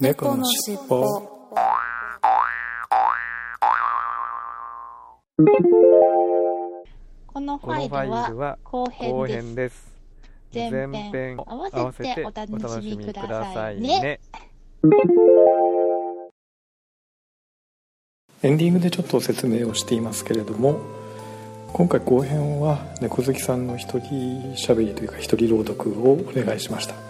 猫のしっぽこのファァイルは後後編です。前編前編合わせてお楽しみくださいね。エンディングでちょっと説明をしていますけれども今回後編は猫好きさんの一人しゃべりというか一人朗読をお願いしました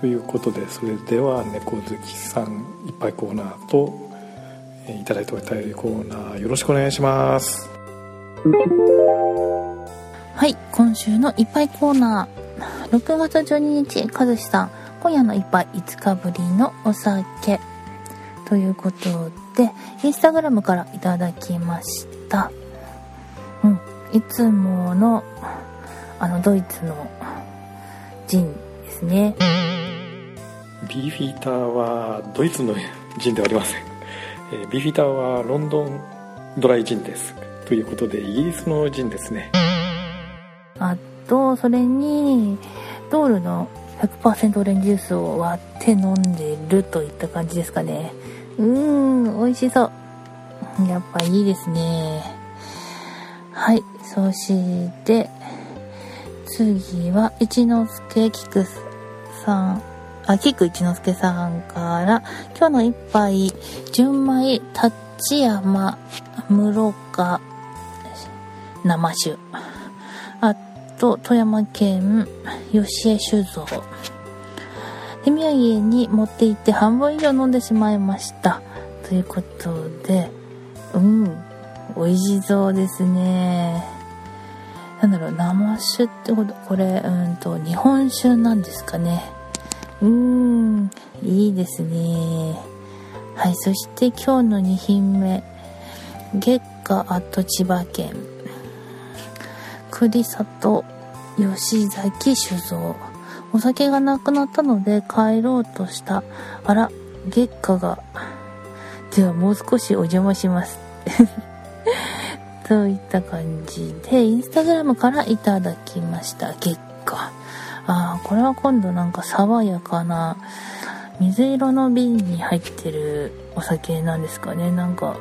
ということでそれでは猫好きさんいっぱいコーナーとえーいただいておいたコーナーよろしくお願いしますはい、今週のいっぱいコーナー。6月12日、かずしさん、今夜のいっぱい5日ぶりのお酒。ということで、インスタグラムからいただきました。うん、いつもの、あの、ドイツのジンですね。ビーフィーターはドイツのジンではありません、えービーフィーターはロンドンドライジンですということでイギリスのジンですねあと、それに、ドールの100%オレンジジュースを割って飲んでるといった感じですかね。うーん、美味しそう。やっぱいいですね。はい、そして、次は、一之輔菊さん、あ、菊一之輔さんから、今日の一杯、純米、立山、室賀、生酒。あと、富山県吉江酒造。手土産に持って行って半分以上飲んでしまいました。ということで、うん、美味しそうですね。なんだろう、生酒ってこと、これ、うんと、日本酒なんですかね。うーん、いいですね。はい、そして今日の2品目。月下あと千葉県。栗里吉崎酒造お酒がなくなったので帰ろうとしたあら月下がではもう少しお邪魔しますといった感じでインスタグラムからいただきました月下あーこれは今度なんか爽やかな水色の瓶に入ってるお酒なんですかね。なんか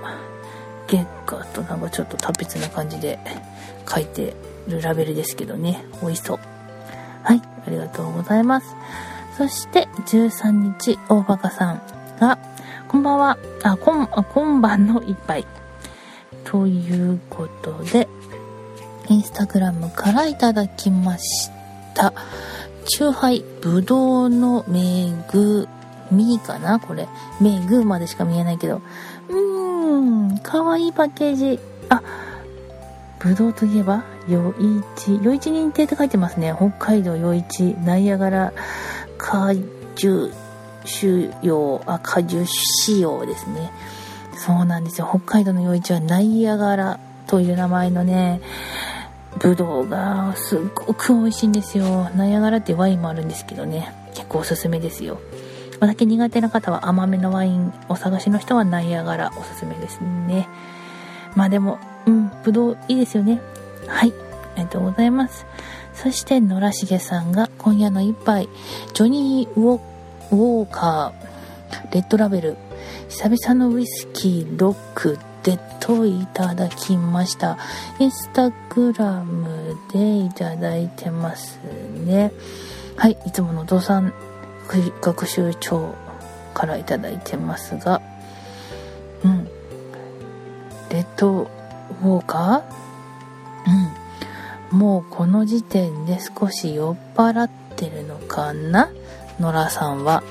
月下となんかちょっと達筆な感じで書いてるラベルですけどね。美味しそう。はいありがとうございます。そして13日大バカさんがこんばんは。あこんあ今晩の一杯。ということでインスタグラムからいただきました。チューハイぶどうのめぐみかな？これ。めぐまでしか見えないけど。うーんかわいいパッケージ。あぶどうといえば、余市。余市認定って書いてますね。北海道余市、ナイアガラ。果樹種用、あ、果樹仕様ですね。そうなんですよ。北海道の余市はナイアガラという名前のね、ぶどうがすっごく美味しいんですよ。ナイアガラってワインもあるんですけどね。結構おすすめですよ。お酒苦手な方は甘めのワインお探しの人はナイアガラおすすめですね。まあでも、うん、ぶどういいですよね。はい、ありがとうございます。そして、野良重さんが今夜の一杯、ジョニーウォ・ウォーカー、レッドラベル、久々のウイスキーロックでといただきました。インスタグラムでいただいてますね。はい、いつもの土産学習帳からいただいてますが、うん。レッドウォーカー？うん。もうこの時点で少し酔っ払ってるのかな？ノラさんは。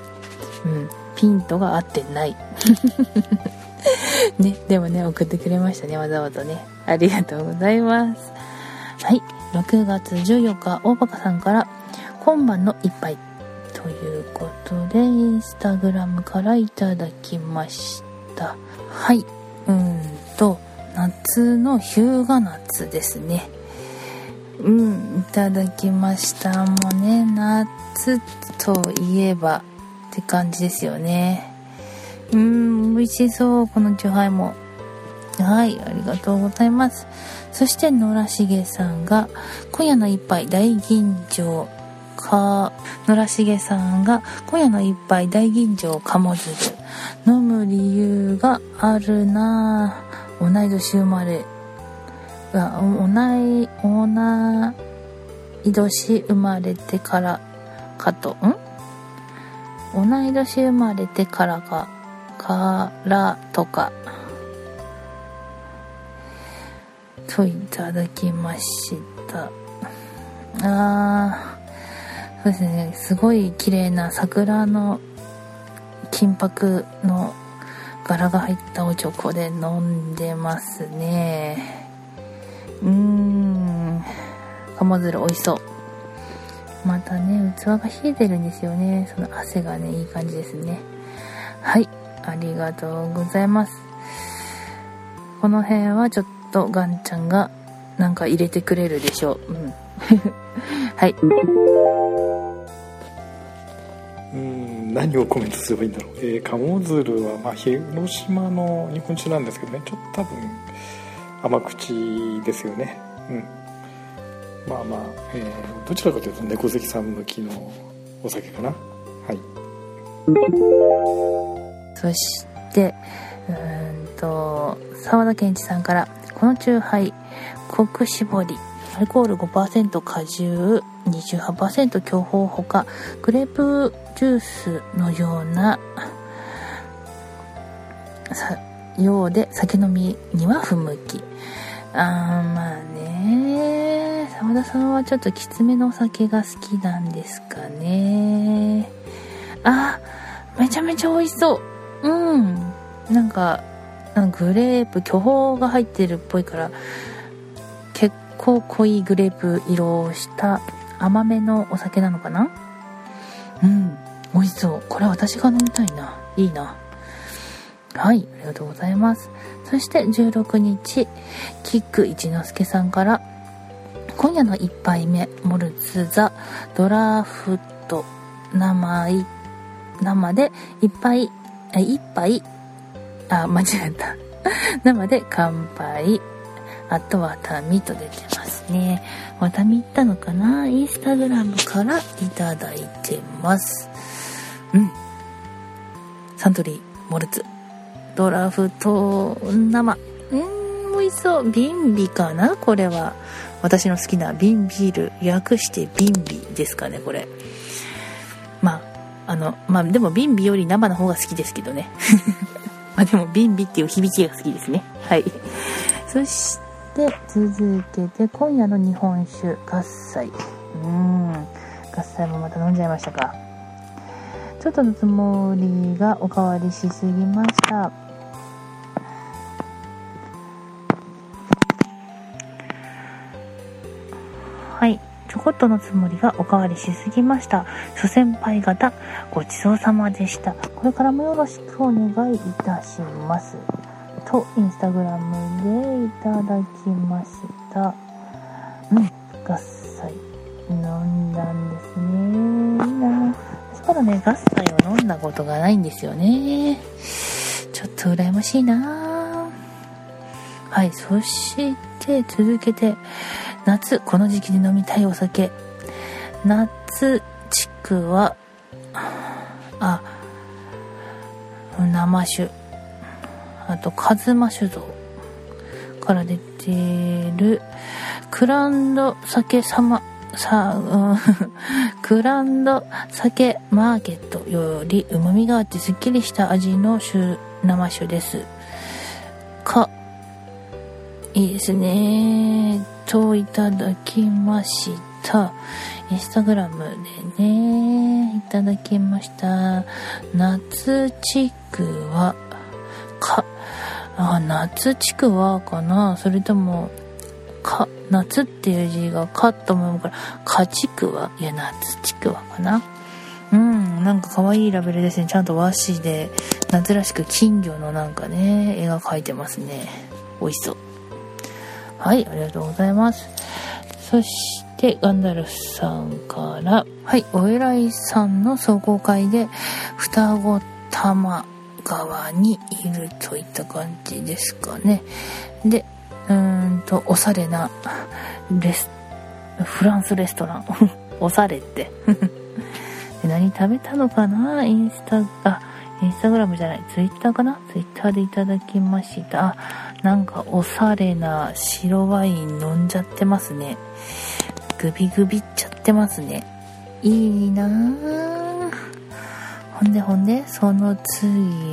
うん。ピントが合ってない。ね、でもね、送ってくれましたね、わざわざね。ありがとうございます。はい。6月14日、大バカさんから、今晩の一杯。ということで、インスタグラムからいただきました。はい。うんと、夏の日向夏ですね。うん、いただきました。もうね、夏といえばって感じですよね。うん、美味しそう、このチューハイも。はい、ありがとうございます。そして、野良重さんが、今夜の一杯大吟醸か野良重さんが今夜の一杯大吟醸鴨汁飲む理由があるな同い年生まれあ同い同い年生まれてからかとん同い年生まれてからかからとかといただきました。あーそうですね。すごい綺麗な桜の金箔の柄が入ったおチョコで飲んでますね。うーん。鴨汁美味しそう。またね器が冷えてるんですよね。その汗がねいい感じですね。はいありがとうございます。この辺はちょっとガンちゃんがなんか入れてくれるでしょう。うん。はい。うん何をコメントすればいいんだろう、えー、鴨鶴は、まあ、広島の日本酒なんですけどね。ちょっと多分甘口ですよね。うん。まあまあ、えー、どちらかというと猫好きさん向きのお酒かな。はい。そしてうんと沢田健一さんからこの酎ハイコク絞りアルコール5%果汁28%強法ほかグレープジュースのようなさようで酒飲みには不向き。あーまあね澤田さんはちょっときつめのお酒が好きなんですかね。あめちゃめちゃ美味しそう。うん。なんかグレープ巨峰が入ってるっぽいから結構濃いグレープ色をした甘めのお酒なのかな？うん。美味しそう。これ私が飲みたいな。いいな。はい。ありがとうございます。そして16日キック一之輔さんから今夜の1杯目モルツザドラフト生生で1杯1杯？あ間違えた 生で乾杯あとはタミと出てますね。ワタミ行ったのかな？インスタグラムからいただいてます。うん。サントリー、モルツ、ドラフト生。うん、美味しそう。ビビかな？これは。私の好きなビビール。略してビンビですかね、これ。まあ、あの、まあでもビンビより生の方が好きですけどね。まあでもビンビっていう響きが好きですね。はい。そして、続けて今夜の日本酒合菜うん合菜もまた飲んじゃいましたかちょっとのつもりがおかわりしすぎましたはい。ちょこっとのつもりがおかわりしすぎました。諸先輩方ごちそうさまでした。これからもよろしくお願いいたします。とインスタグラムでいただきました。うん。合菜飲んだんですね。いいな私からね合菜を飲んだことがないんですよね。ちょっと羨ましいな。はい。そして続けて夏この時期に飲みたいお酒夏地区はあ生酒あと、カズマ酒造から出てる、クランド酒様、さ、うん、クランド酒マーケットより旨味があってすっきりした味の酒生酒です。か、いいですね。といただきました。インスタグラムでね、いただきました。夏地区は、か、あ、夏ちくわかなそれとも、か、夏っていう字がかと思うから、かちくわいや、夏ちくわかなうん、なんか可愛いラベルですね。ちゃんと和紙で、夏らしく金魚のなんかね、絵が描いてますね。美味しそう。はい、ありがとうございます。そして、ガンダルフさんから、はい、お偉いさんの壮行会で、双子玉側にいるといった感じですかね。で、うーんと、おしゃれなレス、フランスレストラン 押されって。何食べたのかな？インスタ、あ、インスタグラムじゃない、ツイッターかな？ツイッターでいただきました。なんかおしゃれな白ワイン飲んじゃってますね。グビグビっちゃってますね。いいなぁ。ほんでほんで、その次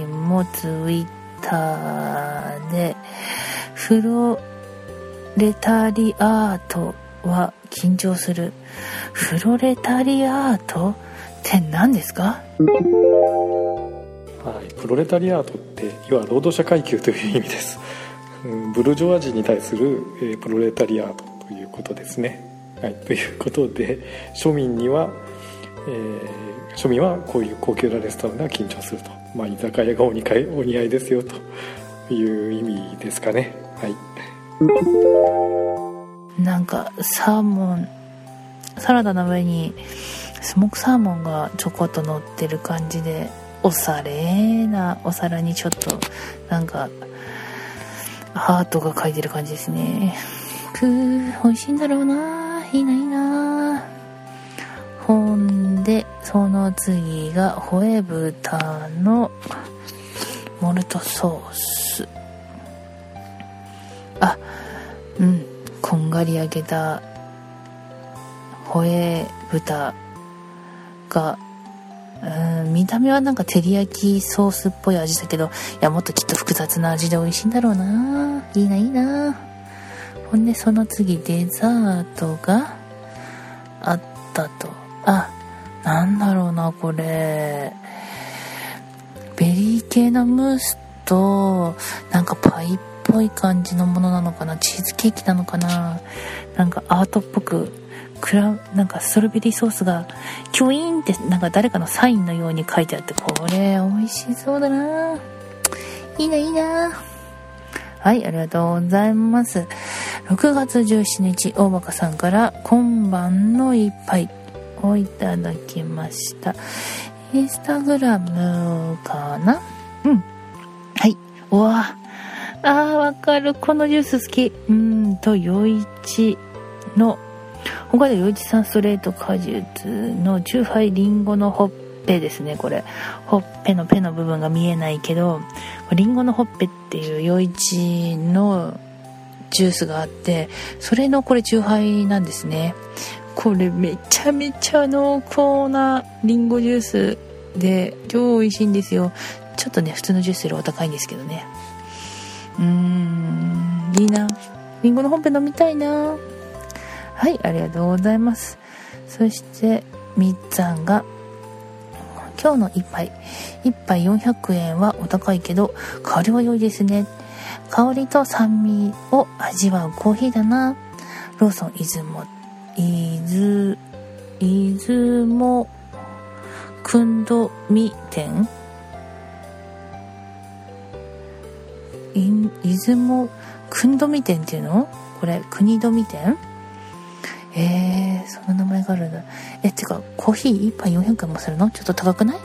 もツイッターで、フロレタリアートは緊張する。フロレタリアートって何ですか？はい、プロレタリアートって要は労働者階級という意味です、ブルジョワジーに対する、えー、プロレタリアートということですね、はい、ということで庶民には、えー、庶民はこういう高級なレストランが緊張すると、まあ、居酒屋がお似合いお似合いですよという意味ですかね。はい。なんかサーモンサラダの上にスモークサーモンがちょこっと乗ってる感じでおしゃれなお皿にちょっとなんかハートが書いてる感じですね。くー美味しいんだろうな。いいないいな。ほんでその次がホエ豚のモルトソース。あうん。こんがり焼けたホエ豚がうん見た目はなんか照り焼きソースっぽい味だけどいやもっときっと複雑な味で美味しいんだろうな。いいないいな。ほんでその次デザートがあったと。あなんだろうなこれ。ベリー系のムースとなんかパイっぽい感じのものなのかな。チーズケーキなのかな。なんかアートっぽくクラなんかストロベリーソースがキュイーンってなんか誰かのサインのように書いてあってこれ美味しそうだないいないいなはい、ありがとうございます。6月17日、大バカさんから今晩の一杯をいただきました。インスタグラムかな？うん。はい。うわあー、わかる。このジュース好き。うんと、余一の他で洋一さんストレート果実のチューハイリンゴのほっぺですね、これ。ほっぺのペの部分が見えないけど、リンゴのほっぺっていう洋一のジュースがあって、それのこれチューハイなんですね。これめちゃめちゃ濃厚なリンゴジュースで超美味しいんですよ。ちょっとね、普通のジュースよりお高いんですけどね。うーん、いいな。リンゴのほっぺ飲みたいな。はい、ありがとうございます。そして、みっつぁんが、今日の一杯。一杯400円はお高いけど、香りは良いですね。香りと酸味を味わうコーヒーだな。ローソン出雲、出、出雲、くんどみ店出雲、くんどみ店っていうの？これ、国富店？えー、そんな名前があるんだ。え、てか、コーヒー1杯400円もするの？ちょっと高くない？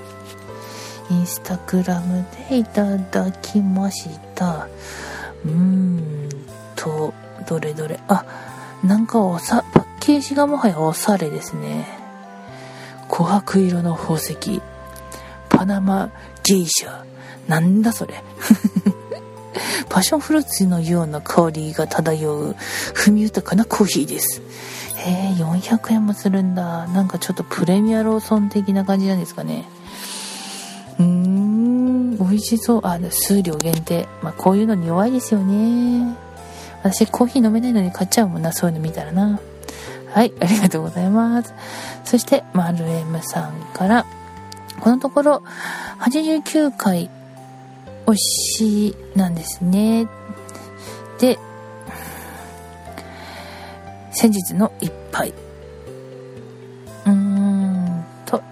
インスタグラムでいただきました。うーんと、どれどれ？あ、なんかおさ、パッケージがもはやおしゃれですね。琥珀色の宝石。パナマゲイシャ。なんだそれ？パッションフルーツのような香りが漂う、踏み豊かなコーヒーです。へえ、400円もするんだ。なんかちょっとプレミアローソン的な感じなんですかね。うーん、美味しそう。あ、数量限定。まあ、こういうのに弱いですよね。私コーヒー飲めないのに買っちゃうもんな、そういうの見たらな。はい、ありがとうございます。そして、マルエムさんから、このところ、89回推しなんですね。で、先日の一杯。うーんと、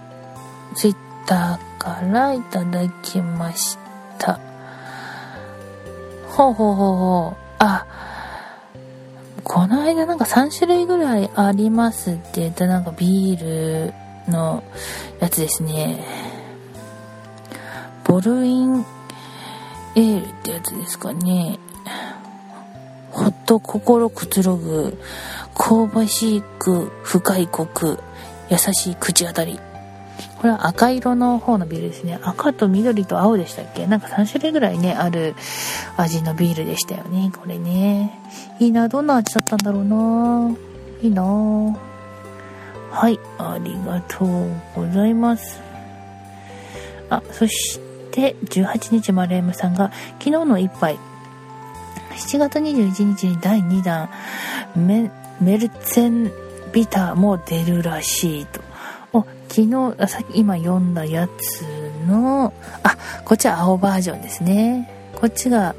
ツイッターからいただきました。ほうほうほうほう。あ、この間なんか3種類ぐらいありますって言ったなんかビールのやつですね。ボルインエールってやつですかね。ほっと心くつろぐ香ばしく深いコク優しい口当たり。これは赤色の方のビールですね。赤と緑と青でしたっけ？なんか3種類ぐらいねある味のビールでしたよね。これね。いいなどんな味だったんだろうな。いいな。はいありがとうございます。あそして18日マレームさんが昨日の一杯。7月21日に第2弾メルツェンビターも出るらしいと。お昨日さっき今読んだやつのあこっちは青バージョンですね。こっちが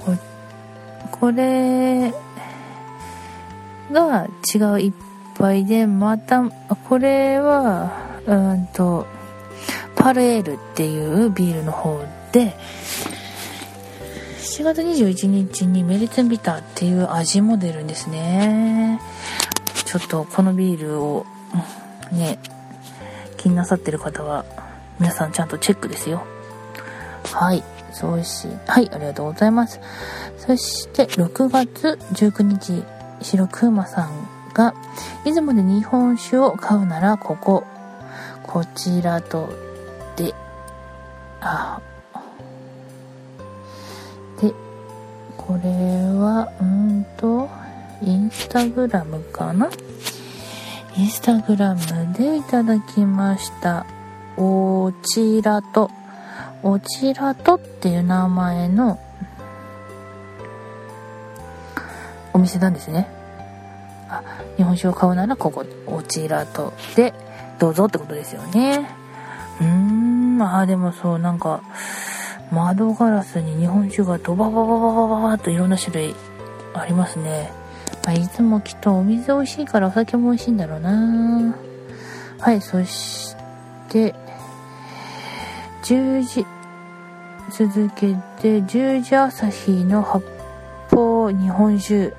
ここれが違う一杯でまたこれはうんとパルエールっていうビールの方で7月21日にメリツンビターっていう味も出るんですね。ちょっとこのビールをね気になさってる方は皆さんちゃんとチェックですよ。はいそうしはいありがとうございます。そして6月19日白くまさんが出雲で日本酒を買うならこここちらとであこれはうんとインスタグラムかな？インスタグラムでいただきました。おちらと。おちらとっていう名前のお店なんですね。あ日本酒を買うならここおちらとでどうぞってことですよね。うーんああでもそうなんか窓ガラスに日本酒がドバババババババっといろんな種類ありますね、まあ、いつもきっとお水美味しいからお酒も美味しいんだろうなはいそして10時続けて10時朝日の発泡日本酒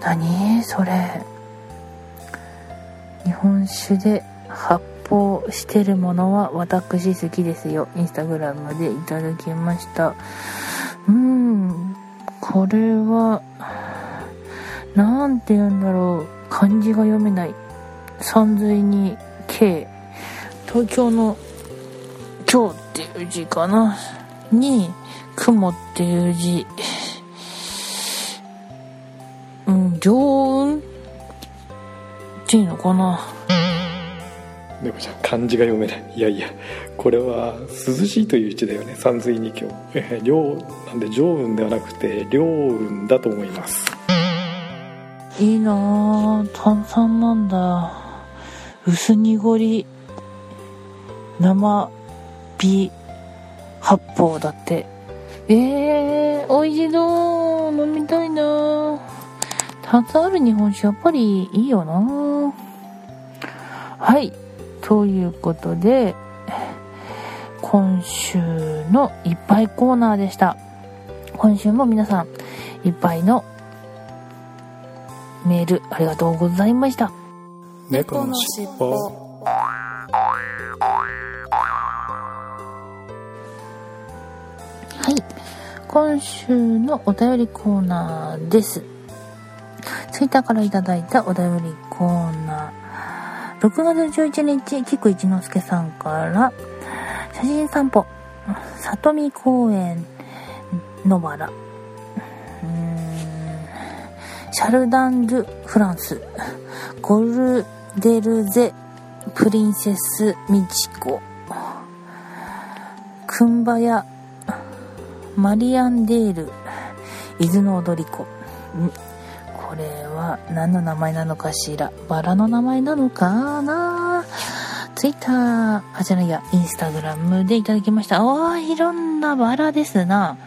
何それ日本酒で発泡してるものは私好きですよ。インスタグラムでいただきました。うん。これは何て言うんだろう。漢字が読めない。山水に K 東京の今日っていう字かな。に雲っていう字。うん常雲っていうのかな。猫ちゃん漢字が読めない。いやいやこれは涼しいという字だよね。山水二教え涼なんで上雲ではなくて涼雲だと思います。いいなぁ炭酸なんだ。薄濁り生火発泡だって。えー、おいしそう飲みたいな炭酸ある日本酒やっぱりいいよなはい。ということで今週のいっぱいコーナーでした。今週も皆さんいっぱいのメールありがとうございました。猫のしっぽ。はい。今週のお便りコーナーです。ツイッターからいただいたお便りコーナー6月11日菊一之輔さんから写真散歩里見公園野原うーん。シャルダン・ドゥ・フランス。ゴルデルゼ・プリンセス・ミチコ。クンバヤマリアンデール伊豆の踊り子これは何の名前なのかしら？バラの名前なのかな？ツイッターあじゃないやインスタグラムでいただきました。おーいろんなバラですな。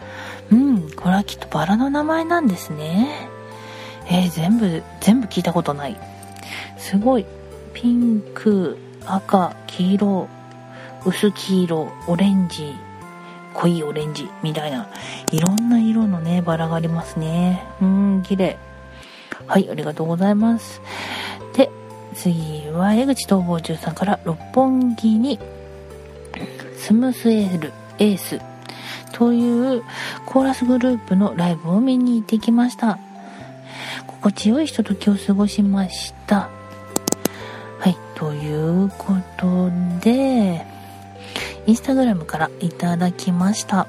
うんこれはきっとバラの名前なんですね。えー、全部全部聞いたことない。すごい。ピンク赤黄色薄黄色オレンジ濃いオレンジみたいな。いろんな色のねバラがありますね。うん綺麗。はいありがとうございますで次は江口逃亡中さんから六本木にスムースエールエースというコーラスグループのライブを見に行ってきました心地よいひとときを過ごしましたはいということで、インスタグラムからいただきました。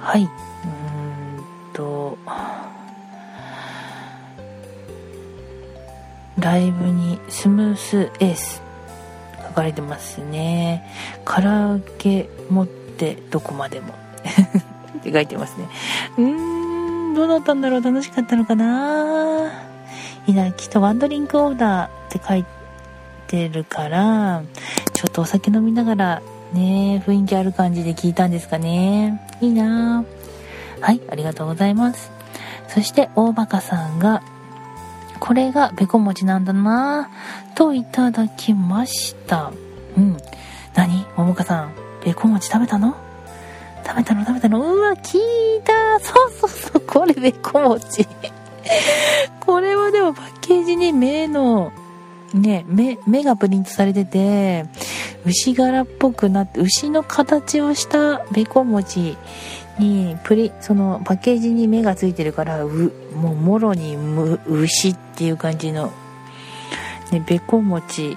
はい。うーんと、ライブにスムースエース書かれてますね。カラオケ持ってどこまでも って書いてますね。うーん、どうだったんだろう楽しかったのかないいな、きっとワンドリンクオーダーって書いてるから、ちょっとお酒飲みながらね、雰囲気ある感じで聞いたんですかね。いいなはい、ありがとうございます。そして、大バカさんが、これがべこ餅なんだな。ぁといただきました。うん。何？大バカさん、べこ餅食べたの？食べたの？食べたの？うわ、聞いた。そうそうそう、これべこ餅。これはでもパッケージに目の、ね、目、目がプリントされてて、牛柄っぽくなって、牛の形をしたべこ餅に、プリ、そのパッケージに目がついてるから、う、もうもろにむ牛っていう感じの、ね、べこ餅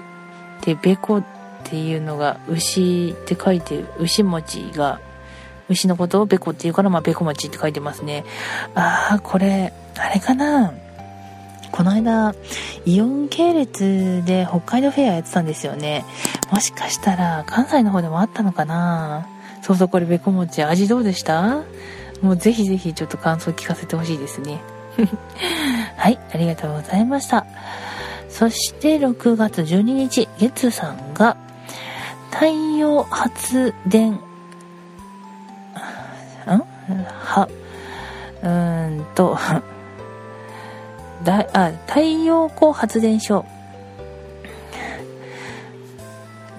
で、べこっていうのが牛って書いてる、牛餅が、牛のことをべこっていうから、まあ、べこ餅って書いてますね。ああ、これ、あれかな？この間、イオン系列で北海道フェアやってたんですよね。もしかしたら、関西の方でもあったのかな？そうそう、これべこ餅、味どうでした？もうぜひぜひちょっと感想聞かせてほしいですね。はい、ありがとうございました。そして6月12日、月さんが、太陽発電、ん？は、うーんと、だあ太陽光発電所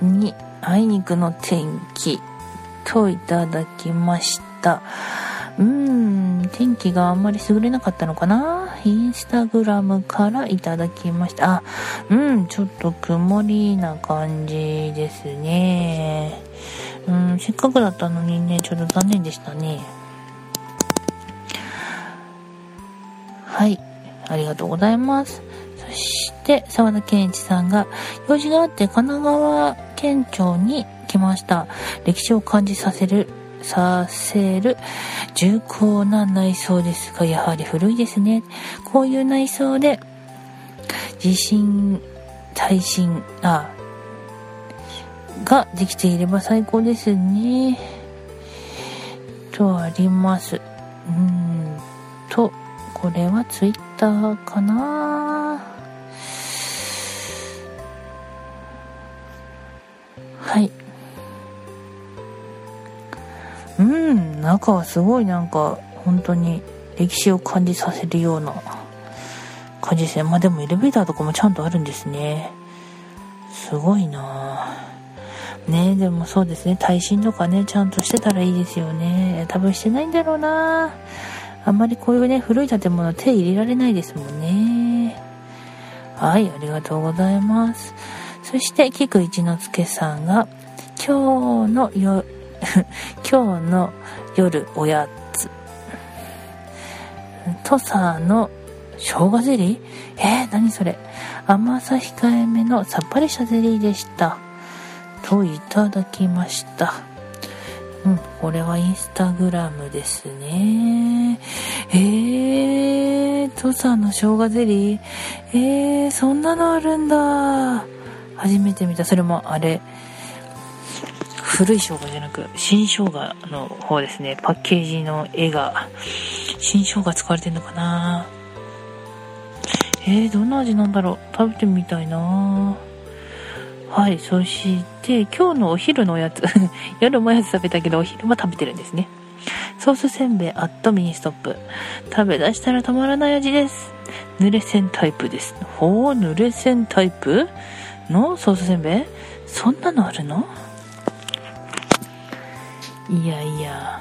にあいにくの天気といただきました。うーん天気があんまり優れなかったのかな？インスタグラムからいただきました。あうんちょっと曇りな感じですね。うんせっかくだったのにねちょっと残念でしたね。はいありがとうございます。そして、沢田健一さんが、用事があって神奈川県庁に来ました。歴史を感じさせる、させる、重厚な内装ですが、やはり古いですね。こういう内装で、地震、耐震、あ、ができていれば最高ですね。とあります。うんと、これはツイッターかなはいうん中はすごいなんか本当に歴史を感じさせるような感じですね。まあでもエレベーターとかもちゃんとあるんですね。すごいな。ねでもそうですね。耐震とかねちゃんとしてたらいいですよね。多分してないんだろうな。あんまりこういうね、古い建物手入れられないですもんね。はい、ありがとうございます。そして、菊一之輔さんが、今日のよ、今日の夜おやつ。土佐の生姜ゼリー？えー、何それ？甘さ控えめのさっぱりしたゼリーでした。といただきました。うん、これはインスタグラムですね。えー、土佐の生姜ゼリー？えー、そんなのあるんだ。初めて見た。それもあれ、古い生姜じゃなく、新生姜の方ですね。パッケージの絵が、新生姜使われてんのかなえー、どんな味なんだろう食べてみたいなはい、そして、今日のお昼のおやつ、夜もおやつ食べたけど、お昼も食べてるんですね。ソースせんべいアットミニストップ。食べ出したらたまらない味です。濡れせんタイプです。ほう、濡れせんタイプ？のソースせんべい？そんなのあるの？いやいや、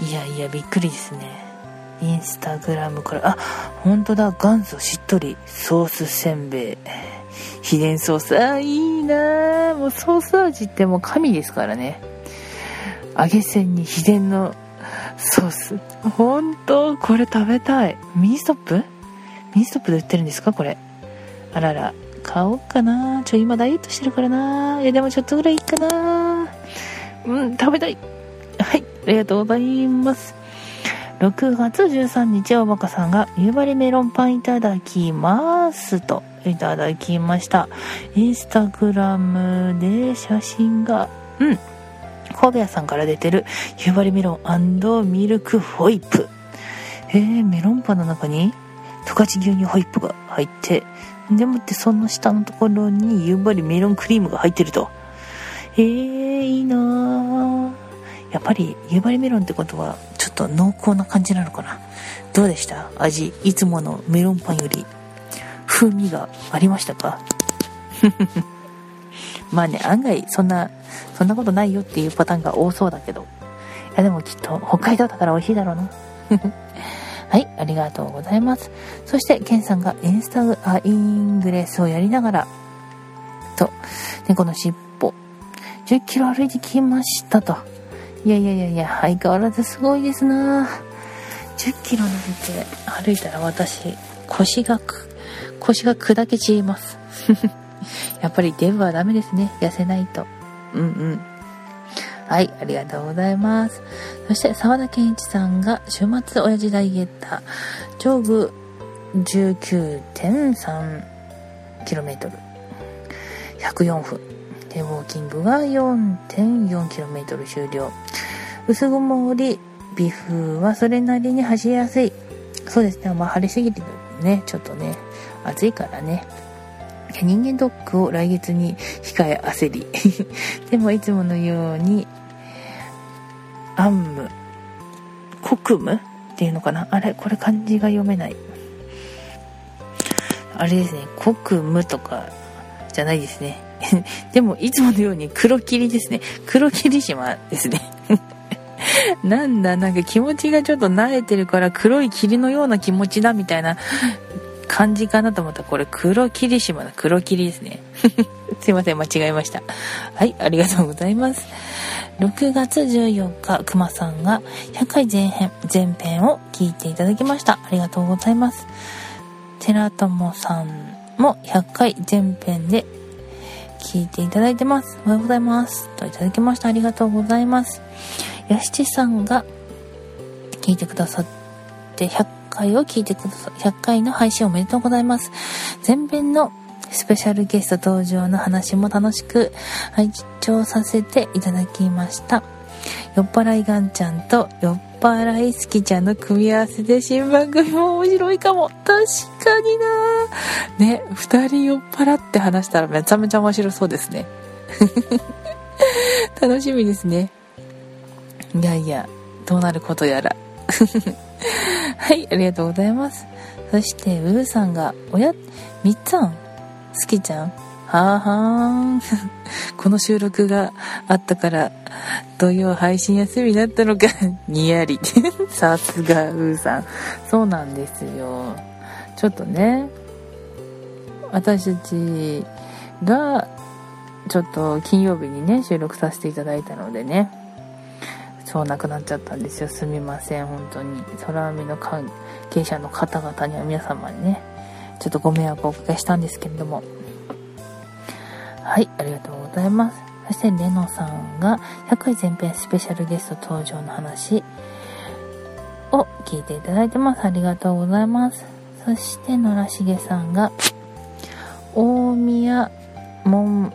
いやいや、びっくりですね。 Instagram から、あ、ほんとだ、元祖しっとり、ソースせんべい。秘伝ソース。あ、いいなもうソース味ってもう神ですからね。揚げせんに秘伝のソース。本当これ食べたい。ミニストップ？ミニストップで売ってるんですか？これ。あらら。買おうかな。ちょ、今ダイエットしてるからな。いや、でもちょっとぐらいいいかな。うん、食べたい。はい、ありがとうございます。6月13日、おばかさんが夕張メロンパンいただきますといただきました。インスタグラムで写真が、うん、神戸屋さんから出てる夕張メロンミルクホイップ。えー、メロンパンの中に十勝牛乳ホイップが入って、でもってその下のところに夕張メロンクリームが入ってると。えー、いいな。やっぱり夕張メロンってことはちょっと濃厚な感じなのかな？どうでした？味いつものメロンパンより。風味がありましたか？まあね案外そんなそんなことないよっていうパターンが多そうだけど。いやでもきっと北海道だから美味しいだろうな。はいありがとうございます。そしてケンさんがインスタグあイングレスをやりながら。と猫の尻尾10キロ歩いてきましたといやいやいやいや、相変わらずすごいですな10キロ伸びて歩いたら私、腰がく腰が砕けちいます。やっぱりデブはダメですね。痩せないと。うんうん。はい、ありがとうございます。そして、沢田健一さんが、週末親父ダイエッター、上部 19.3km、104分。で、ウォーキングが 4.4km 終了。薄曇り、微風はそれなりに走りやすい。そうですね。まあ、晴れすぎてね、ちょっとね、暑いからね。人間ドックを来月に控え焦り。でもいつものように、アンム、国務っていうのかなあれこれ漢字が読めない。あれですね、国務とかじゃないですね。でも、いつものように黒霧ですね。黒霧島ですね。なんだ、なんか気持ちがちょっと慣れてるから黒い霧のような気持ちだみたいな感じかなと思ったこれ黒霧島だ。黒霧ですね。すいません、間違えました。はい、ありがとうございます。6月14日、くまさんが100回前編、前編を聞いていただきました。ありがとうございます。寺友さんも100回前編で聞いていただいてます。おはようございます。といただきました。ありがとうございます。やしちさんが聞いてくださって100回を聞いてくださ100回の配信おめでとうございます。前編のスペシャルゲスト登場の話も楽しく拝聴させていただきました。酔っ払いガンちゃんと酔っ払い好きちゃんの組み合わせで新番組も面白いかも。確かになね、二人酔っ払って話したらめちゃめちゃ面白そうですね。楽しみですね。いやいや、どうなることやら。はい、ありがとうございます。そして、ウーさんが、おや、みっつぁん好きちゃん？はーはーん。この収録があったから、土曜配信休みだったのか、にやり。さすが、うーさん。そうなんですよ。ちょっとね、私たちが、ちょっと金曜日にね、収録させていただいたのでね、そうなくなっちゃったんですよ。すみません、本当に。空海の関係者の方々には皆様にね、ちょっとご迷惑をおかけしたんですけれども、はい、ありがとうございます。そして、レノさんが、100回前編スペシャルゲスト登場の話を聞いていただいてます。ありがとうございます。そして、野良しげさんが、大宮門、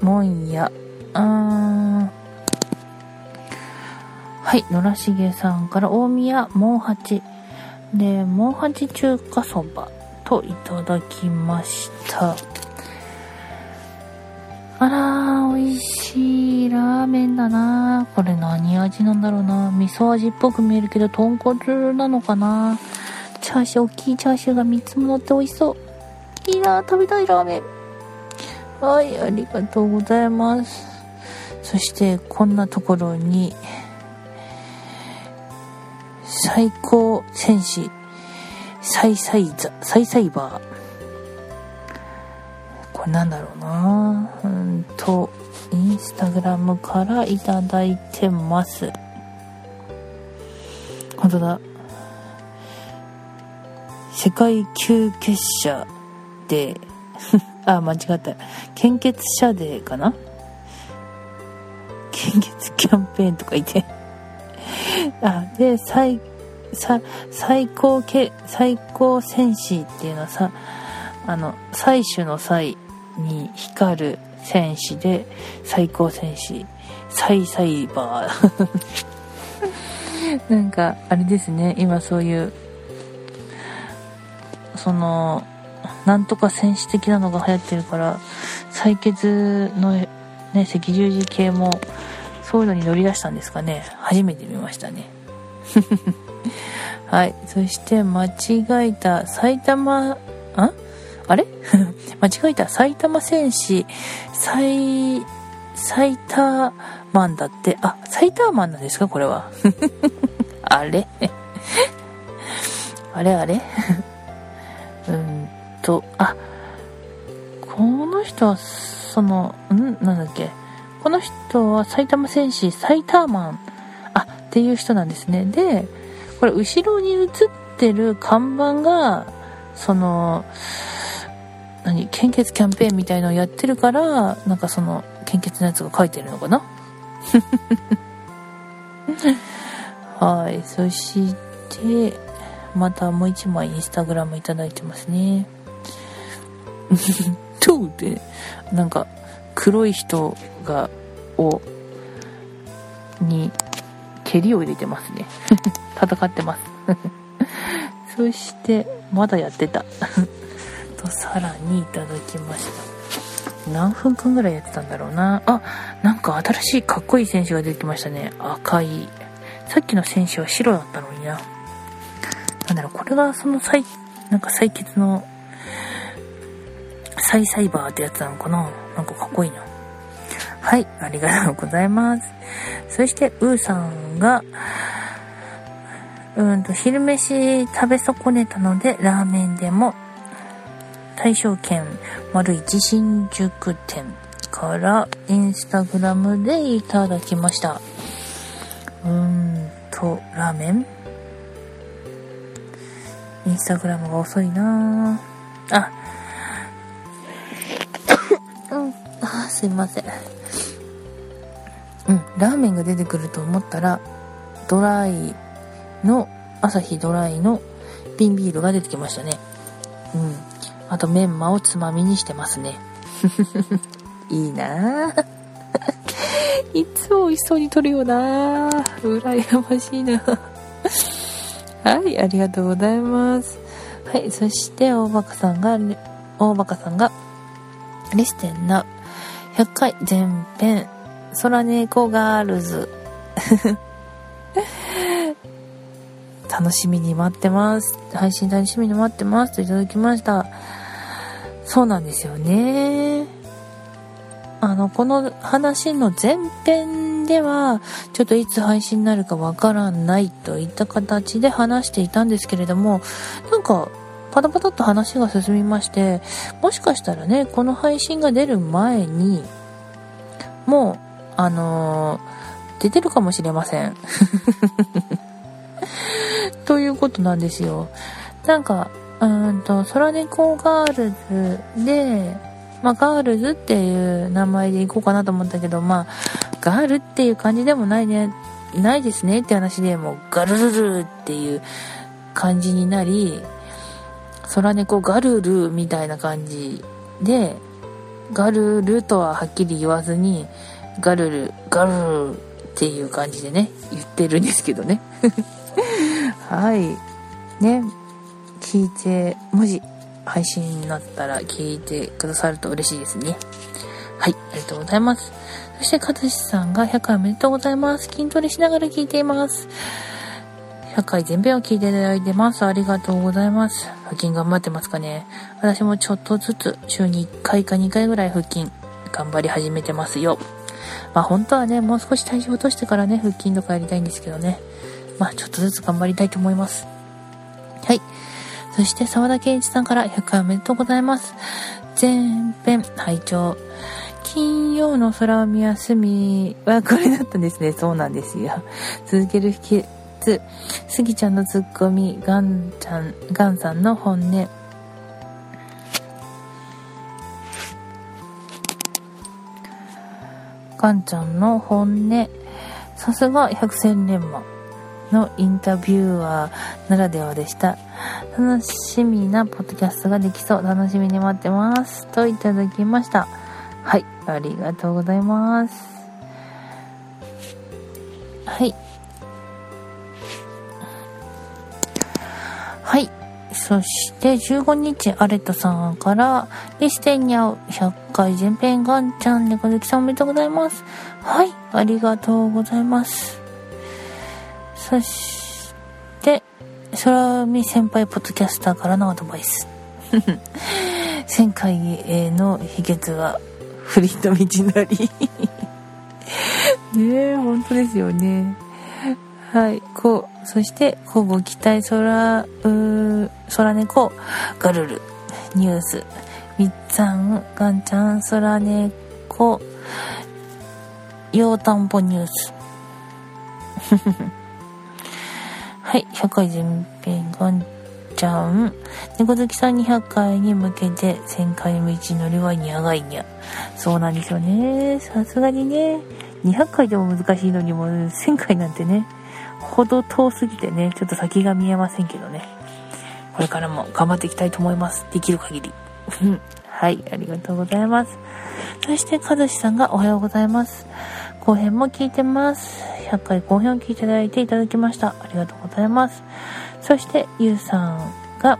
門屋、あーはい、野良しげさんから大宮門八で、門八中華そばといただきました。あら、美味しいラーメンだなこれ何味なんだろうな味噌味っぽく見えるけど、豚骨なのかなチャーシュー、大きいチャーシューが3つも乗って美味しそう。いいな食べたいラーメン。はい、ありがとうございます。そして、こんなところに、最高戦士、サイサイザ、サイサイバー。これなんだろうなうんと、インスタグラムからいただいてます。本当だ。世界級結社で あ、間違った。献血者デーかな？献血キャンペーンとか言って。あ、で、最、さ、最高け、最高戦士っていうのはさ、あの、採取の際に光る戦士で、最高戦士、サイサイバー。なんか、あれですね、今そういう、その、なんとか戦士的なのが流行ってるから、採血のね、赤十字系も、そういうのに乗り出したんですかね。初めて見ましたね。はい。そして、間違えた、埼玉、あ？あれ？間違えた、埼玉戦士、最、サイターマンだって、あ、サイターマンなんですか？これは。あれ？あれあれ？うんと、あ、この人は、その、ん？なんだっけ？この人は埼玉戦士サイターマン、あ、っていう人なんですね。で、これ後ろに映ってる看板が、その、何、献血キャンペーンみたいのをやってるから、なんかその、献血のやつが書いてるのかな？はい。そして、またもう一枚インスタグラムいただいてますね。トゥって、なんか、黒い人が、を、に、蹴りを入れてますね。戦ってます。そして、まだやってた。と、さらにいただきました。何分間ぐらいやってたんだろうな。あ、なんか新しいかっこいい選手が出てきましたね。赤い。さっきの選手は白だったのにな。なんだろう、これがその最、なんか採血の、サイサイバーってやつなのかななんかかっこいいな。はい、ありがとうございます。そして、うーさんが、うんと、昼飯食べ損ねたので、ラーメンでも、大正圏丸一新宿店からインスタグラムでいただきました。うーんと、ラーメン？インスタグラムが遅いなあ、うん、あ、すいません。うん、ラーメンが出てくると思ったら、ドライの、朝日ドライの瓶ビールが出てきましたね。うん。あとメンマをつまみにしてますね。いいなぁ。いつも美味しそうに撮るよなぁ。羨ましいなはい、ありがとうございます。はい、そして大バカさんが、大バカさんが、レステンな100回前編、空猫ガールズ。楽しみに待ってます。配信楽しみに待ってますといただきました。そうなんですよね。あの、この話の前編では、ちょっといつ配信になるかわからないといった形で話していたんですけれども、なんか、パタパタっと話が進みまして、もしかしたらね、この配信が出る前に、もう、あのー、出てるかもしれません。ということなんですよ。なんか、うんと、空猫ガールズで、まあ、ガールズっていう名前でいこうかなと思ったけど、まあ、ガールっていう感じでもないね、ないですねって話でもうガルルルっていう感じになり、空猫ガルルみたいな感じで、ガルルとははっきり言わずに、ガルル、ガルルっていう感じでね、言ってるんですけどね。はい。ね、聞いて、文字、配信になったら聞いてくださると嬉しいですね。はい、ありがとうございます。そして、かつしさんが100回おめでとうございます。筋トレしながら聞いています。100回全編を聞いていただいてます。ありがとうございます。腹筋頑張ってますかね私もちょっとずつ週に1回か2回ぐらい腹筋頑張り始めてますよ。まあ本当はね、もう少し体重落としてからね、腹筋とかやりたいんですけどね。まあ、ちょっとずつ頑張りたいと思います。はい。そして、沢田健一さんから100回おめでとうございます。前編、拝聴金曜の空を見休みはこれだったんですね。そうなんですよ。続ける秘訣。スギちゃんのツッコミ、ガンちゃん、ガンさんの本音。ガンちゃんの本音。さすが百戦錬磨。のインタビュアーならではでした。楽しみなポッドキャストができそう。楽しみに待ってます。といただきました。はい、ありがとうございます。はい。はい。そして15日、アレットさんから、リステに会う100回全編ガンちゃん、猫好きさんおめでとうございます。はい、ありがとうございます。そして、空見先輩ポッドキャスターからのアドバイス。1000回の秘訣は、フリーの道なり ねえ、本当ですよね。はい、こう、そして、交互期待空、う空猫、ガルル、ニュース、みっつぁん、ガンちゃん、空猫、ようたんぽニュース。はい、100回全編ガンちゃん。猫好きさん200回に向けて1000回の道のりはにゃがいにゃ。そうなんですよね。さすがにね。200回でも難しいのにも1000回なんてね。ほど遠すぎてね、ちょっと先が見えませんけどね。これからも頑張っていきたいと思います。できる限り。はい、ありがとうございます。そして、かずしさんがおはようございます。後編も聞いてます。100回後編を聞いていただいていただきました。ありがとうございます。そして、ゆうさんが、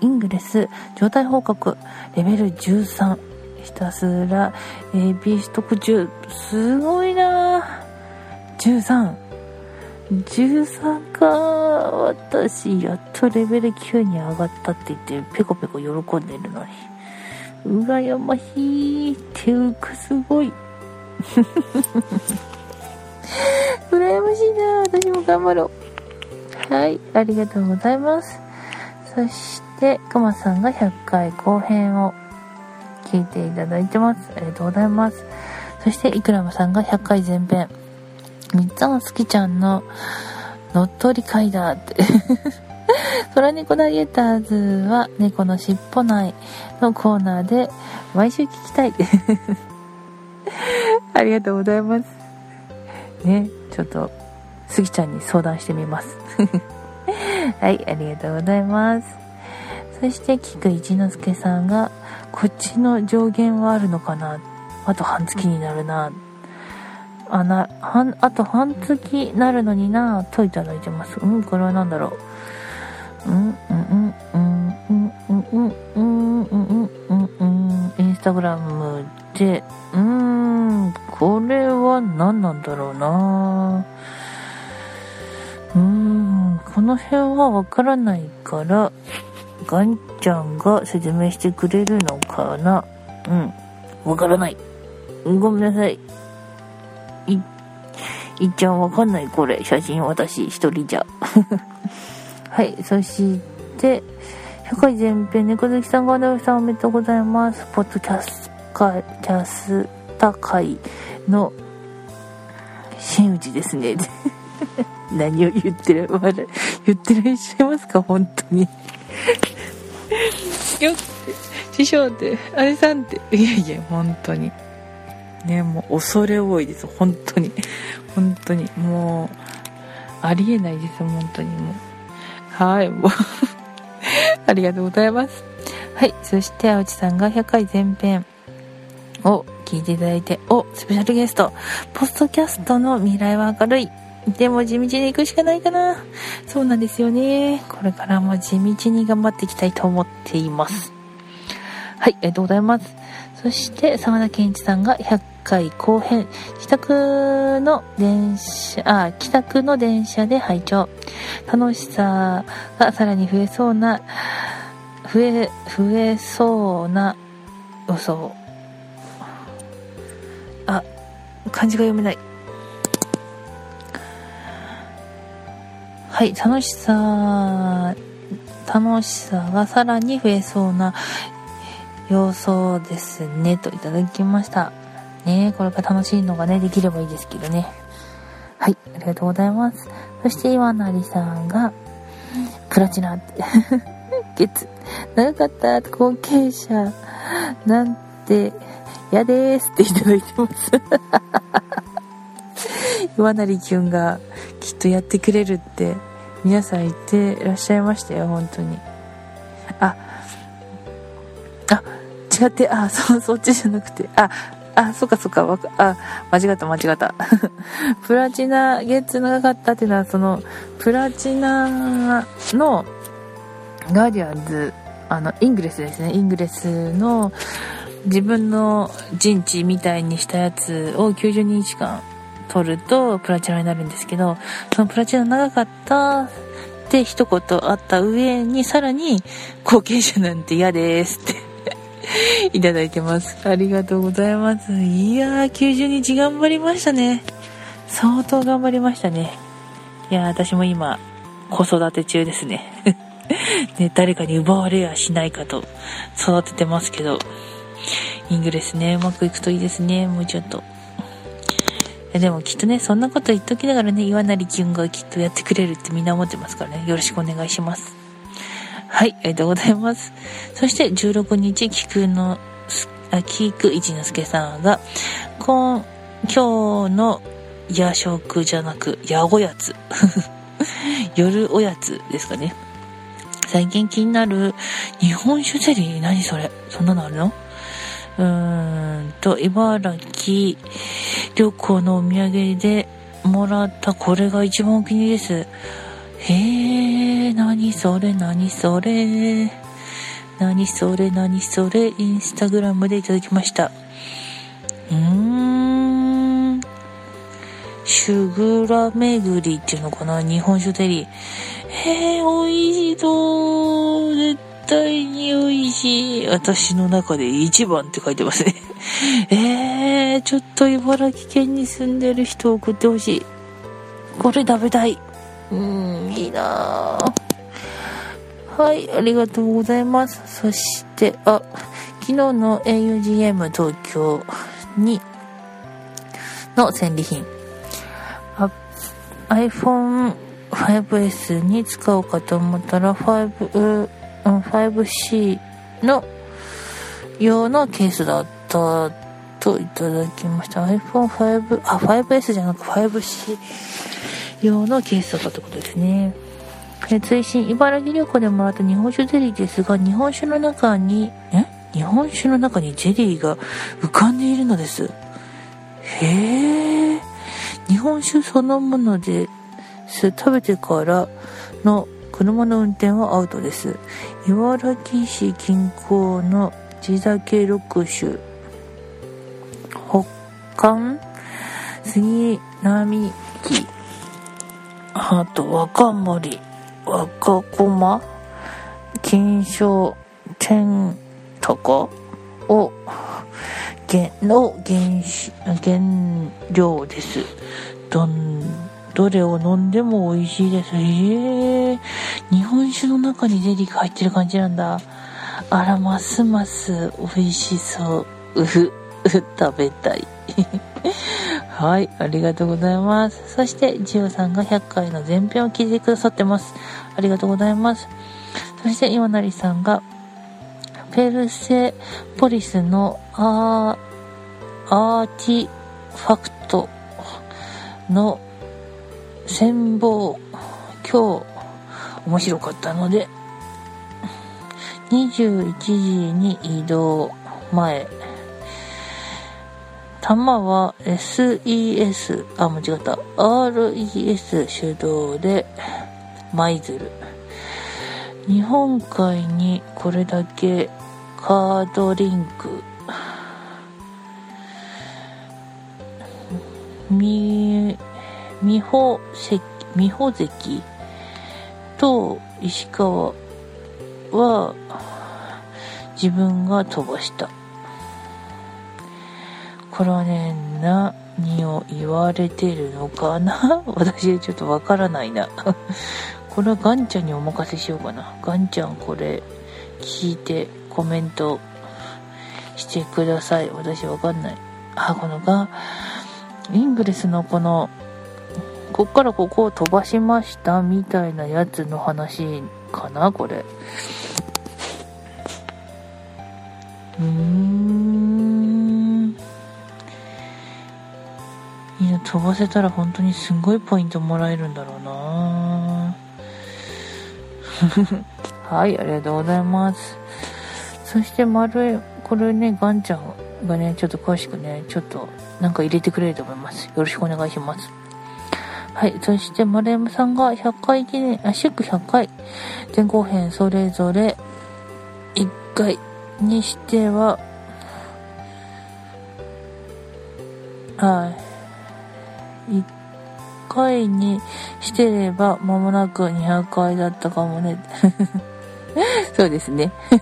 イングレス状態報告レベル13ひた。すら AB 取得中すごいな。13 13か。私やっとレベル9に上がったって言ってペコペコ喜んでるのに。羨ましい手浮くすごい。羨ましいな私も頑張ろう。はいありがとうございます。そしてくまさんが100回後編を聞いていただいてます。ありがとうございます。そしていくらまさんが100回前編。みっつぁん好きちゃんの乗っ取り会だって。空猫ナビゲーターズは猫のしっぽ内のコーナーで毎週聞きたい。ありがとうございます。ね、ちょっと、スギちゃんに相談してみます。はい、ありがとうございます。そして、菊一之輔さんが、こっちの上限はあるのかな？あと半月になるな。あ、な、半、あと半月なるのになといただいてます。うん、これは何だろう。うん、うん、うん、うん、うん、うん、うん、うん、うん、うん、うん、インスタグラムで、うーん、これは何なんだろうなうーん、この辺はわからないから、ガンちゃんが説明してくれるのかなうん、わからない。ごめんなさい。い、いっちゃんわかんないこれ。写真私一人じゃ。はい。そして、100回前編、猫好きさん、ガンダルさんおめでとうございます。ポッドキャスカ、キャスタ会の真打ちですね。何を言ってる、言ってらっしゃいますか本当に。よって、師匠って、あれさんって、いやいや、本当に。ね、もう恐れ多いです。本当に。本当に。もう、ありえないです。本当にもう。はい、もう ありがとうございます。はい。そして、青地さんが100回前編を聞いていただいて、お、スペシャルゲスト。ポストキャストの未来は明るい。でも地道に行くしかないかな。そうなんですよね。これからも地道に頑張っていきたいと思っています。はい、ありがとうございます。そして、沢田健一さんが100回後編、帰宅の電車、あ、帰宅の電車で拝聴楽しさがさらに増えそうな、増え、増えそうな予想。漢字が読めない。はい、楽しさ、楽しさがさらに増えそうな様相ですね、といただきました。ねこれから楽しいのがね、できればいいですけどね。はい、ありがとうございます。そして、岩成さんが、プラチナって、ゲッツ、長かった、後継者、なんて嫌でーすっていただいてます。岩成きゅんがきっとやってくれるって皆さん言ってらっしゃいましたよ、本当に。あ、あ、違って、あ、そ、そっちじゃなくて、あ、あ、そっかそっか、わか、あ、間違った間違った。プラチナゲッツ長かったっていうのは、その、プラチナのガーディアンズ、あの、イングレスですね。イングレスの自分の陣地みたいにしたやつを90日間取るとプラチナになるんですけど、そのプラチナ長かったって一言あった上にさらに後継者なんて嫌ですって いただいてます。ありがとうございます。いやー、90日頑張りましたね。相当頑張りましたね。いやー、私も今、子育て中ですね。ね、誰かに奪われやしないかと育ててますけど、イングレスね、うまくいくといいですね、もうちょっと。でもきっとね、そんなこと言っときながらね、岩成きゅんがきっとやってくれるってみんな思ってますからね、よろしくお願いします。はい、ありがとうございます。そして16日、菊の、あ、菊一之輔さんが、今、今日の夜食じゃなく、夜おやつ。夜おやつですかね。最近気になる日本酒ゼリー何それ？そんなのあるの？うーんと、茨城旅行のお土産でもらったこれが一番お気に入りです。へえ、何それ、何それ。何それ、何それ、インスタグラムでいただきました。うーん。シュグラ巡りっていうのかな日本酒ゼリー。へえ、美味しそう。絶対に美味しい。私の中で一番って書いてますね。えー、ちょっと茨城県に住んでる人送ってほしい。これ食べたい。うん、いいなはい、ありがとうございます。そして、あ、昨日の augm 東京に、の戦利品。iPhone 5S に使おうかと思ったら、5、5C の用のケースだったといただきました。iPhone5、あ、5S じゃなく 5C 用のケースだったってことですね。え追伸、茨城旅行でもらった日本酒ゼリーですが、日本酒の中に、え？日本酒の中にゼリーが浮かんでいるのです。へえ。日本酒そのものです。食べてからの車の運転はアウトです。茨城市近郊の地酒6種、北韓、杉並木、あと若森、若駒、金賞、天高。を、の原、原料です。どんどれを飲んでも美味しいです。えー、日本酒の中にゼリーが入ってる感じなんだ。あら、ますます美味しそう。うふ、う食べたい。はい、ありがとうございます。そして、ジオさんが100回の前編を聞いてくださってます。ありがとうございます。そして、今成さんが、ペルセポリスのアー、アーティファクトの戦望、今日、面白かったので、21時に移動前、弾は SES、あ、間違った。RES 手動で舞鶴。日本海にこれだけカードリンク。み、美穂関、美穂関と石川は自分が飛ばした。これはね、何を言われてるのかな？私はちょっとわからないな。これはガンちゃんにお任せしようかな。ガンちゃんこれ聞いてコメントしてください。私わかんない。あ、このが、イングレスのこのこっからここを飛ばしましたみたいなやつの話かなこれ。うーん。いや飛ばせたら本当にすごいポイントもらえるんだろうな はいありがとうございますそして丸いこれねガンちゃんがねちょっと詳しくねちょっとなんか入れてくれると思いますよろしくお願いしますはい。そして、丸山さんが100回記念、あ、祝100回、前後編それぞれ1回にしては、はい。1回にしてれば、間もなく200回だったかもね。そうですね。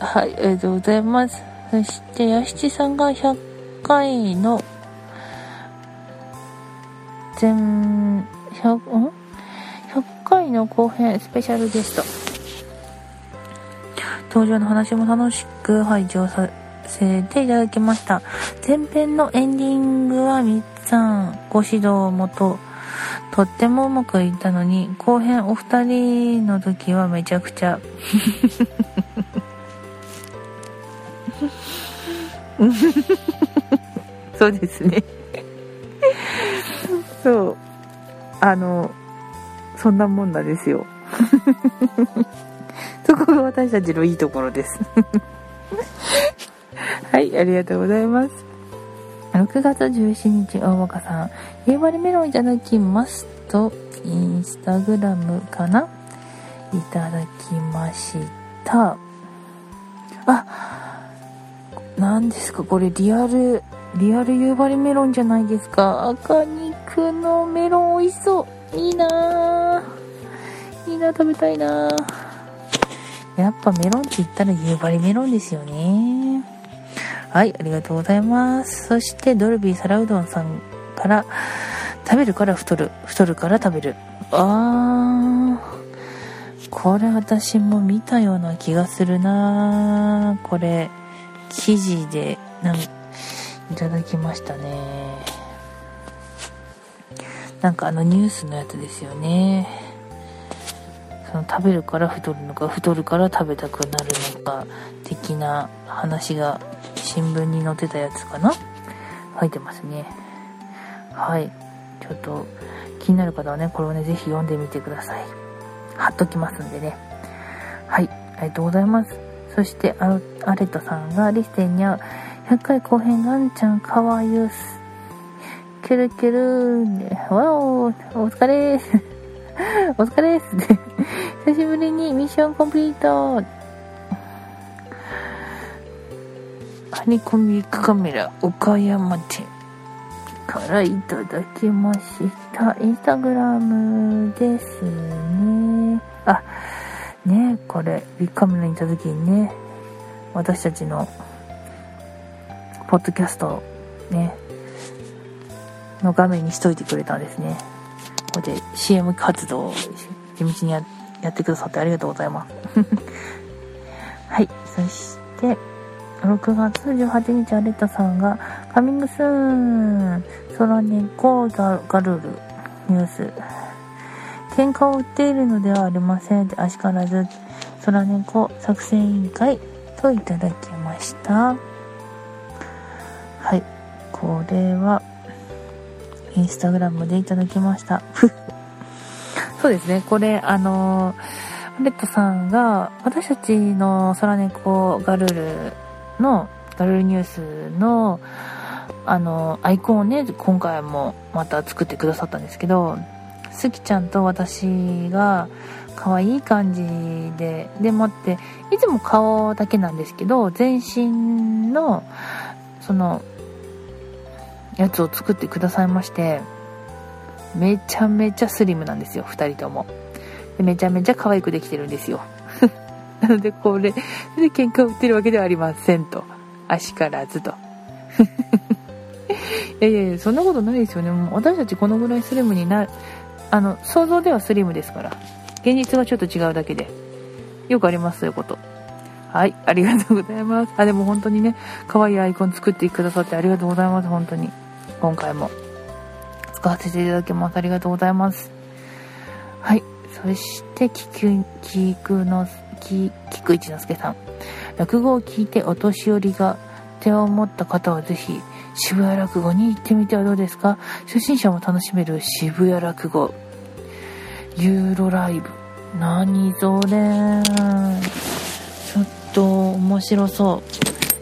はい、ありがとうございます。そして、やしちさんが100回の全、100、ん ?100 回の後編スペシャルゲスト。登場の話も楽しく拝聴させていただきました。前編のエンディングはみっさんご指導もと、とってもうまくいったのに、後編お二人の時はめちゃくちゃ そうですね。そう。あのそんなもんなんですよ。そこが私たちのいいところです。はいありがとうございます。6月17日大若さん。夕張メロンいただきますとインスタグラムかな？いただきました。あ何ですか？これリアル、リアル夕張メロンじゃないですか？赤肉のメロン美味しそう。いいなぁ。いいな食べたいなやっぱメロンって言ったら夕張メロンですよね。はい、ありがとうございます。そしてドルビー皿うどんさんから、食べるから太る、太るから食べる。あー、これ私も見たような気がするなこれ。生地でなんいただきましたね。なんかあのニュースのやつですよね。その食べるから太るのか太るから食べたくなるのか的な話が新聞に載ってたやつかな？書いてますね。はい。ちょっと気になる方はねこれをね是非読んでみてください。貼っときますんでね。はい。ありがとうございます。そしてアアレトさんがリステンにゃ100回後編ガンちゃんかわゆす。キュルキュルわおお疲れー。お疲れです。久しぶりにミッションコンプリート。ハニコミカメラ岡山店からいただきました。インスタグラムですね。あねこれビッグカメラにいた時にね私たちのポッドキャストねの画面にしといてくれたんですね。これで CM 活動を地道にやってくださってありがとうございます。はいそして6月18日アレッタさんがカミングスーン空猫ガルルニュース。喧嘩を売っているのではありませんで、あしからず、空猫作戦委員会といただきました。はい。これは、インスタグラムでいただきました。そうですね。これ、あのレッドさんが、私たちの空猫ガルルの、ガルルニュースの、あの、アイコンをね、今回もまた作ってくださったんですけど、すきちゃんと私が可愛い感じででもっていつも顔だけなんですけど全身のそのやつを作ってくださいましてめちゃめちゃスリムなんですよ2人とも。でめちゃめちゃ可愛くできてるんですよ。なのでこれで喧嘩を売ってるわけではありませんと。足からずと。いやいやいやそんなことないですよね。もう私たちこのぐらいスリムになあの、想像ではスリムですから。現実がちょっと違うだけで。よくあります、そういうこと。はい、ありがとうございます。あ、でも本当にね、可愛いアイコン作ってくださってありがとうございます、本当に。今回も。使わせていただきます。ありがとうございます。はい。そして、菊、菊の、菊一之助さん。落語を聞いてお年寄りが手を持った方はぜひ渋谷落語に行ってみてはどうですか？初心者も楽しめる渋谷落語。ユーロライブ。何それ。ちょっと面白そう。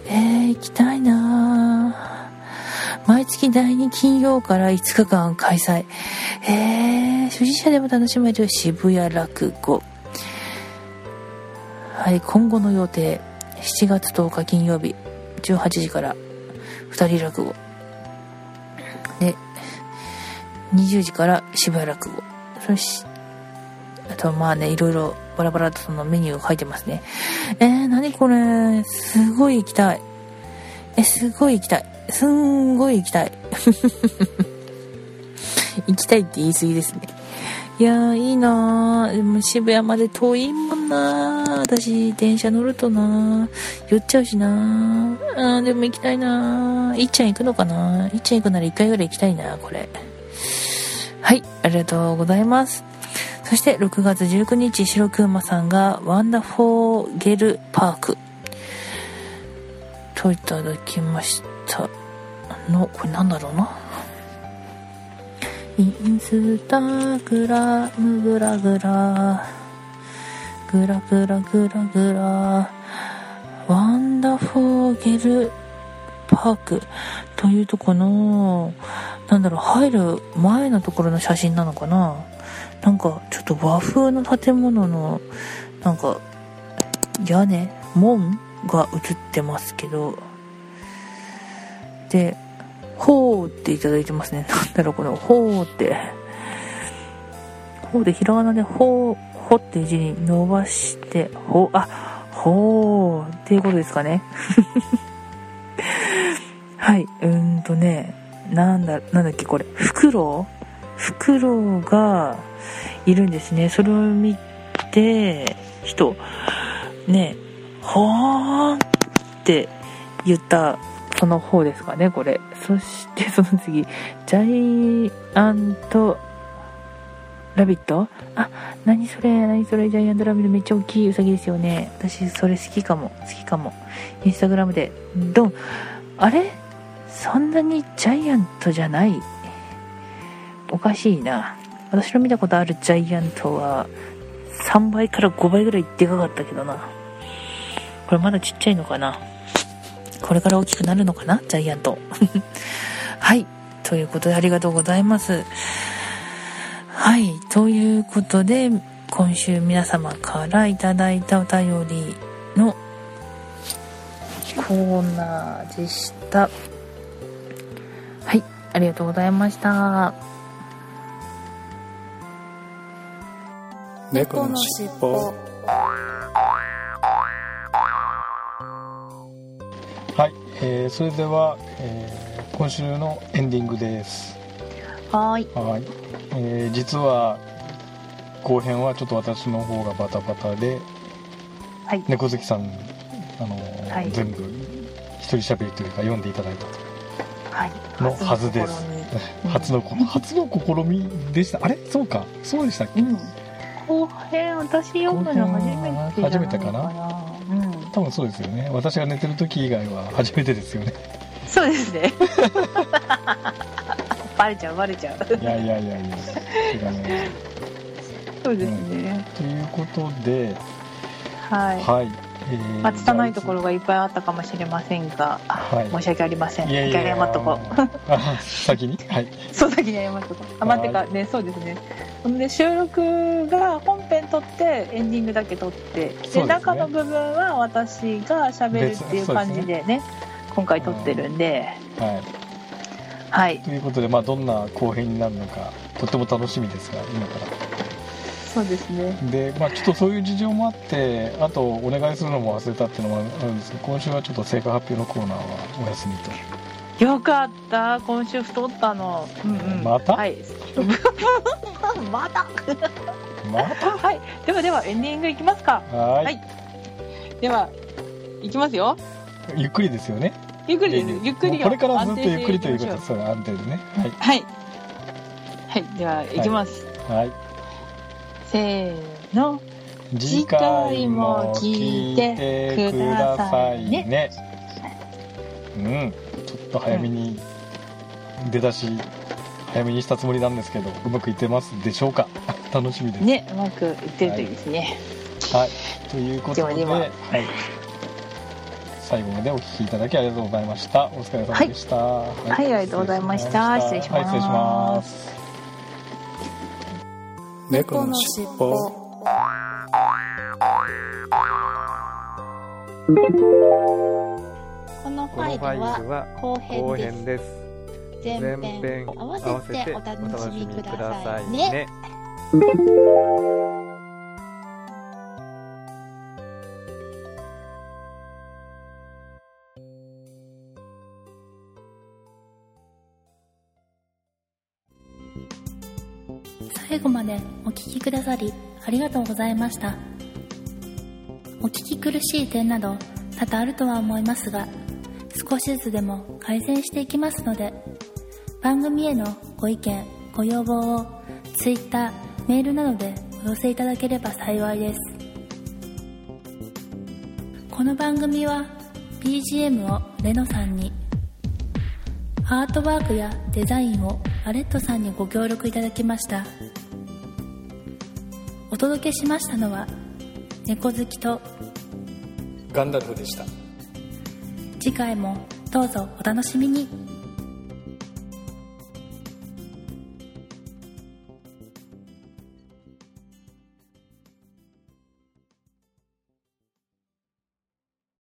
えー、行きたいな。毎月第2金曜から5日間開催。えー、初心者でも楽しめる渋谷落語。はい今後の予定。7月10日金曜日。18時から。2人落語。で20時から渋谷落語。そしあとまあねいろいろバラバラとそのメニューが書いてますね。えー、何これ？すごい行きたい。えすごい行きたい。すんごい行きたい。行きたいって言い過ぎですね。いやーいいなー。でも渋谷まで遠いもんなー。私電車乗るとな酔っちゃうしなー。あーでも行きたいなー。いっちゃん行くのかないっちゃん行くなら1回ぐらい行きたいなこれ。はいありがとうございます。そして6月19日白くまさんがワンダフォーゲルパーク。といただきました。のこれなんだろうな。インスタグラムグラグラ。グラグラグラグラ。ワンダフォーゲルパーク。というとこのなんだろう入る前のところの写真なのかな。なんかちょっと和風の建物のなんか屋根門が映ってますけど。でほうっていただいてますね。なんだろう、このほうって。ほうで、ひらがなでほう、ほって字に伸ばして、ほう、あ、ほうっていうことですかね。はい、うんとね、なんだ、なんだっけ、これ、フクロウフクロウがいるんですね。それを見て、人、ね、ほーんって言ったその方ですかね、これ。そしてその次、ジャイアントラビット？あ、何それ何それジャイアントラビットめっちゃ大きいウサギですよね。私それ好きかも。好きかも。インスタグラムで。ドン。あれ？そんなにジャイアントじゃないおかしいな。私の見たことあるジャイアントは3倍から5倍ぐらいでかかったけどな。これまだちっちゃいのかなこれから大きくなるのかな？ジャイアント。はい。ということでありがとうございます。はい。ということで、今週皆様からいただいたお便りのコーナーでした。はい。ありがとうございました。猫のしっぽ。えー、それでは、えー、今週のエンディングです。はい。はい、えー、実は後編はちょっと私の方がバタバタで、はい、猫好きさんあのーはい、全部一人喋りというか読んでいただいたと、はい、のはずです、初の初の試みでした。あれ？そうか。そうでしたっけ、うん、後編私読むの初めて初めてかな多分そうですよね。私が寝てる時以外は初めてですよね。そうですね。バレちゃうバレちゃう。いやいやいやいや知らない。そうですね、うん、ということではい、はい。えー、まあ、拙いところがいっぱいあったかもしれませんが、はい、申し訳ありません。一回謝っとこう。先に？はい。そう先に謝っとこう。あ、待ってか、ね、そうですね。で、収録が本編撮って、エンディングだけ撮って、で、ね、中の部分は私が喋るっていう感じでね、ね今回撮ってるんで、はい。はい。ということで、まあ、どんな後編になるのか、とても楽しみですが、今から。そうですねで、まあ、ちょっとそういう事情もあってあとお願いするのも忘れたっていうのもあるんですけど今週はちょっと成果発表のコーナーはお休みとよかった。今週太ったの、うんうん、また？はい。また？また？はい。ではではエンディングいきますか。はい。ではいきますよ。ゆっくりですよね。ゆっくりゆっくりこれからずっとゆっくりということです安定でね。はい。はい、はい、ではいきます。はい、はい。せーの。次回も聞いてくださいね。うんと早めに出だし、早めにしたつもりなんですけどうまくいってますでしょうか？楽しみです。ねうまくいってるといいですね。はい、はい、ということではい、最後までお聞きいただきありがとうございました。お疲れ様でした、はい、はい、はい、ありがとうございました。失礼します、はい、失礼します。猫のしっぽこのファイルは後編です。前編合わせてお楽しみくださいね。最後までお聴きくださりありがとうございました。お聞き苦しい点など多々あるとは思いますが少しずつでも改善していきますので番組へのご意見ご要望を Twitter メールなどでお寄せいただければ幸いです。この番組は BGM をレノさんにアートワークやデザインをアレットさんにご協力いただきました。お届けしましたのは猫好きとガンダルフでした。次回もどうぞお楽しみに。